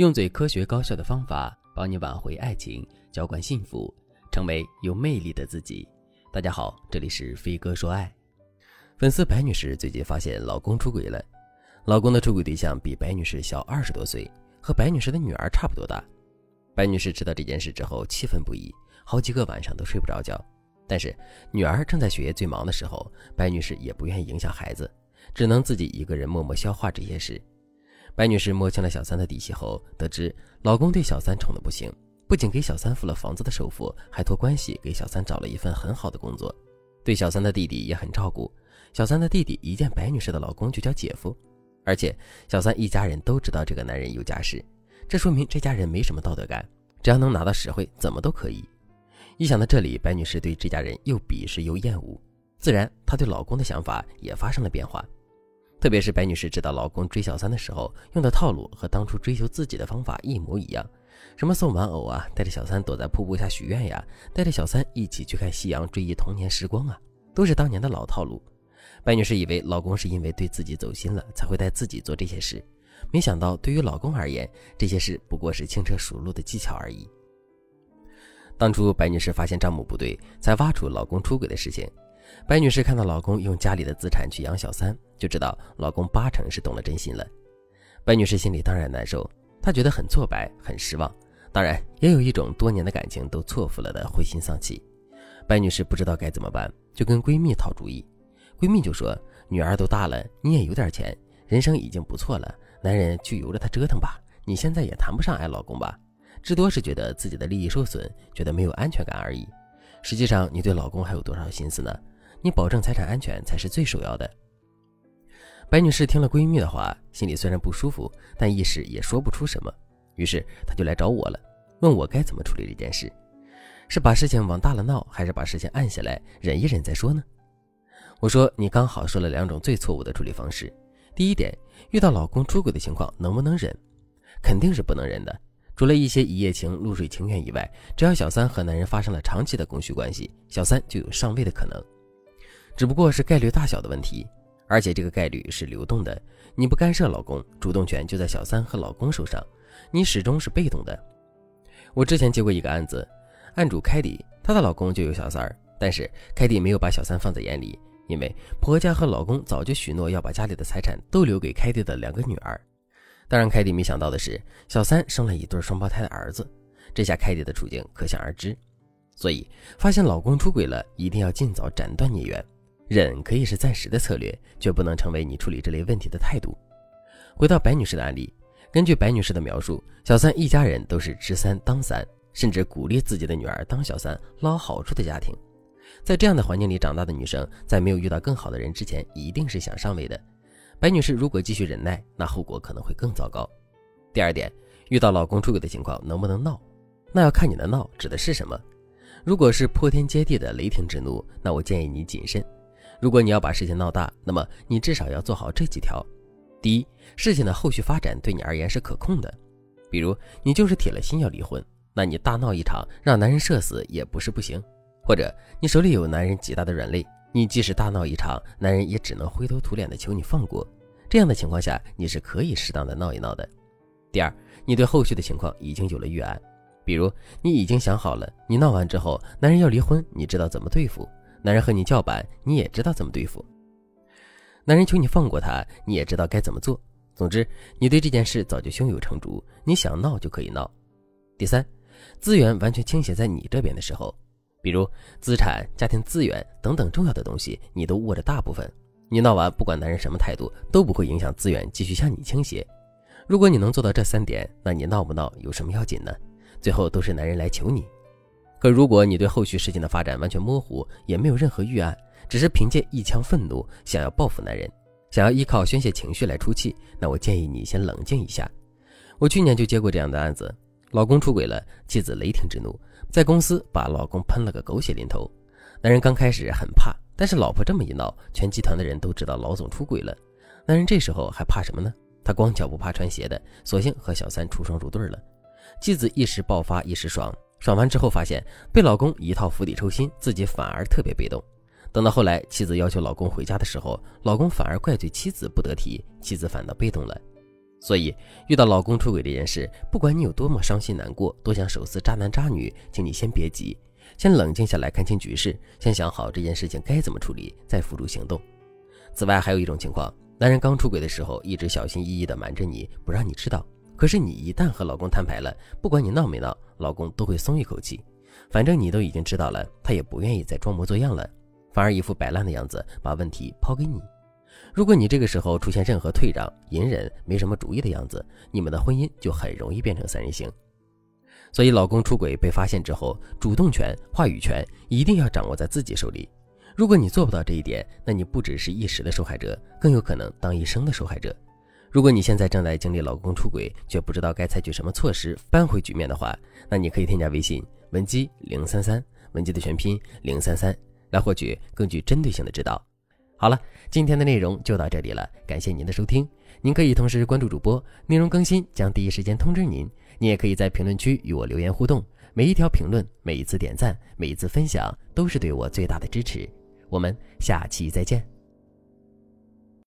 用最科学高效的方法帮你挽回爱情，浇灌幸福，成为有魅力的自己。大家好，这里是飞哥说爱。粉丝白女士最近发现老公出轨了，老公的出轨对象比白女士小二十多岁，和白女士的女儿差不多大。白女士知道这件事之后气愤不已，好几个晚上都睡不着觉。但是女儿正在学业最忙的时候，白女士也不愿意影响孩子，只能自己一个人默默消化这些事。白女士摸清了小三的底细后，得知老公对小三宠得不行，不仅给小三付了房子的首付，还托关系给小三找了一份很好的工作，对小三的弟弟也很照顾。小三的弟弟一见白女士的老公就叫姐夫，而且小三一家人都知道这个男人有家室，这说明这家人没什么道德感，只要能拿到实惠，怎么都可以。一想到这里，白女士对这家人又鄙视又厌恶，自然她对老公的想法也发生了变化。特别是白女士知道老公追小三的时候用的套路和当初追求自己的方法一模一样，什么送玩偶啊，带着小三躲在瀑布下许愿呀，带着小三一起去看夕阳，追忆童年时光啊，都是当年的老套路。白女士以为老公是因为对自己走心了才会带自己做这些事，没想到对于老公而言，这些事不过是轻车熟路的技巧而已。当初白女士发现账目不对，才挖出老公出轨的事情。白女士看到老公用家里的资产去养小三，就知道老公八成是动了真心了。白女士心里当然难受，她觉得很挫败、很失望，当然也有一种多年的感情都错付了的灰心丧气。白女士不知道该怎么办，就跟闺蜜讨主意。闺蜜就说：“女儿都大了，你也有点钱，人生已经不错了，男人就由着他折腾吧。你现在也谈不上爱老公吧，至多是觉得自己的利益受损，觉得没有安全感而已。实际上，你对老公还有多少心思呢？”你保证财产安全才是最首要的。白女士听了闺蜜的话，心里虽然不舒服，但一时也说不出什么。于是她就来找我了，问我该怎么处理这件事，是把事情往大了闹，还是把事情按下来忍一忍再说呢？我说你刚好说了两种最错误的处理方式。第一点，遇到老公出轨的情况能不能忍？肯定是不能忍的。除了一些一夜情、露水情缘以外，只要小三和男人发生了长期的供需关系，小三就有上位的可能。只不过是概率大小的问题，而且这个概率是流动的。你不干涉老公，主动权就在小三和老公手上，你始终是被动的。我之前接过一个案子，案主凯蒂，她的老公就有小三儿，但是凯蒂没有把小三放在眼里，因为婆家和老公早就许诺要把家里的财产都留给凯蒂的两个女儿。当然，凯蒂没想到的是，小三生了一对双胞胎的儿子，这下凯蒂的处境可想而知。所以，发现老公出轨了，一定要尽早斩断孽缘。忍可以是暂时的策略，却不能成为你处理这类问题的态度。回到白女士的案例，根据白女士的描述，小三一家人都是知三当三，甚至鼓励自己的女儿当小三捞好处的家庭。在这样的环境里长大的女生，在没有遇到更好的人之前，一定是想上位的。白女士如果继续忍耐，那后果可能会更糟糕。第二点，遇到老公出轨的情况，能不能闹？那要看你的闹指的是什么。如果是破天接地的雷霆之怒，那我建议你谨慎。如果你要把事情闹大，那么你至少要做好这几条：第一，事情的后续发展对你而言是可控的，比如你就是铁了心要离婚，那你大闹一场，让男人社死也不是不行；或者你手里有男人极大的软肋，你即使大闹一场，男人也只能灰头土脸的求你放过。这样的情况下，你是可以适当的闹一闹的。第二，你对后续的情况已经有了预案，比如你已经想好了，你闹完之后，男人要离婚，你知道怎么对付。男人和你叫板，你也知道怎么对付；男人求你放过他，你也知道该怎么做。总之，你对这件事早就胸有成竹，你想闹就可以闹。第三，资源完全倾斜在你这边的时候，比如资产、家庭资源等等重要的东西，你都握着大部分。你闹完，不管男人什么态度，都不会影响资源继续向你倾斜。如果你能做到这三点，那你闹不闹有什么要紧呢？最后都是男人来求你。可如果你对后续事情的发展完全模糊，也没有任何预案，只是凭借一腔愤怒想要报复男人，想要依靠宣泄情绪来出气，那我建议你先冷静一下。我去年就接过这样的案子，老公出轨了，妻子雷霆之怒，在公司把老公喷了个狗血淋头。男人刚开始很怕，但是老婆这么一闹，全集团的人都知道老总出轨了。男人这时候还怕什么呢？他光脚不怕穿鞋的，索性和小三出双入对了。妻子一时爆发一时爽。爽完之后，发现被老公一套釜底抽薪，自己反而特别被动。等到后来，妻子要求老公回家的时候，老公反而怪罪妻子不得体，妻子反倒被动了。所以，遇到老公出轨这件事，不管你有多么伤心难过，多想手撕渣男渣女，请你先别急，先冷静下来，看清局势，先想好这件事情该怎么处理，再付诸行动。此外，还有一种情况，男人刚出轨的时候，一直小心翼翼地瞒着你，不让你知道。可是你一旦和老公摊牌了，不管你闹没闹，老公都会松一口气，反正你都已经知道了，他也不愿意再装模作样了，反而一副摆烂的样子，把问题抛给你。如果你这个时候出现任何退让、隐忍、没什么主意的样子，你们的婚姻就很容易变成三人行。所以，老公出轨被发现之后，主动权、话语权一定要掌握在自己手里。如果你做不到这一点，那你不只是一时的受害者，更有可能当一生的受害者。如果你现在正在经历老公出轨，却不知道该采取什么措施扳回局面的话，那你可以添加微信文姬零三三，文姬的全拼零三三，来获取更具针对性的指导。好了，今天的内容就到这里了，感谢您的收听。您可以同时关注主播，内容更新将第一时间通知您。您也可以在评论区与我留言互动，每一条评论、每一次点赞、每一次分享，都是对我最大的支持。我们下期再见。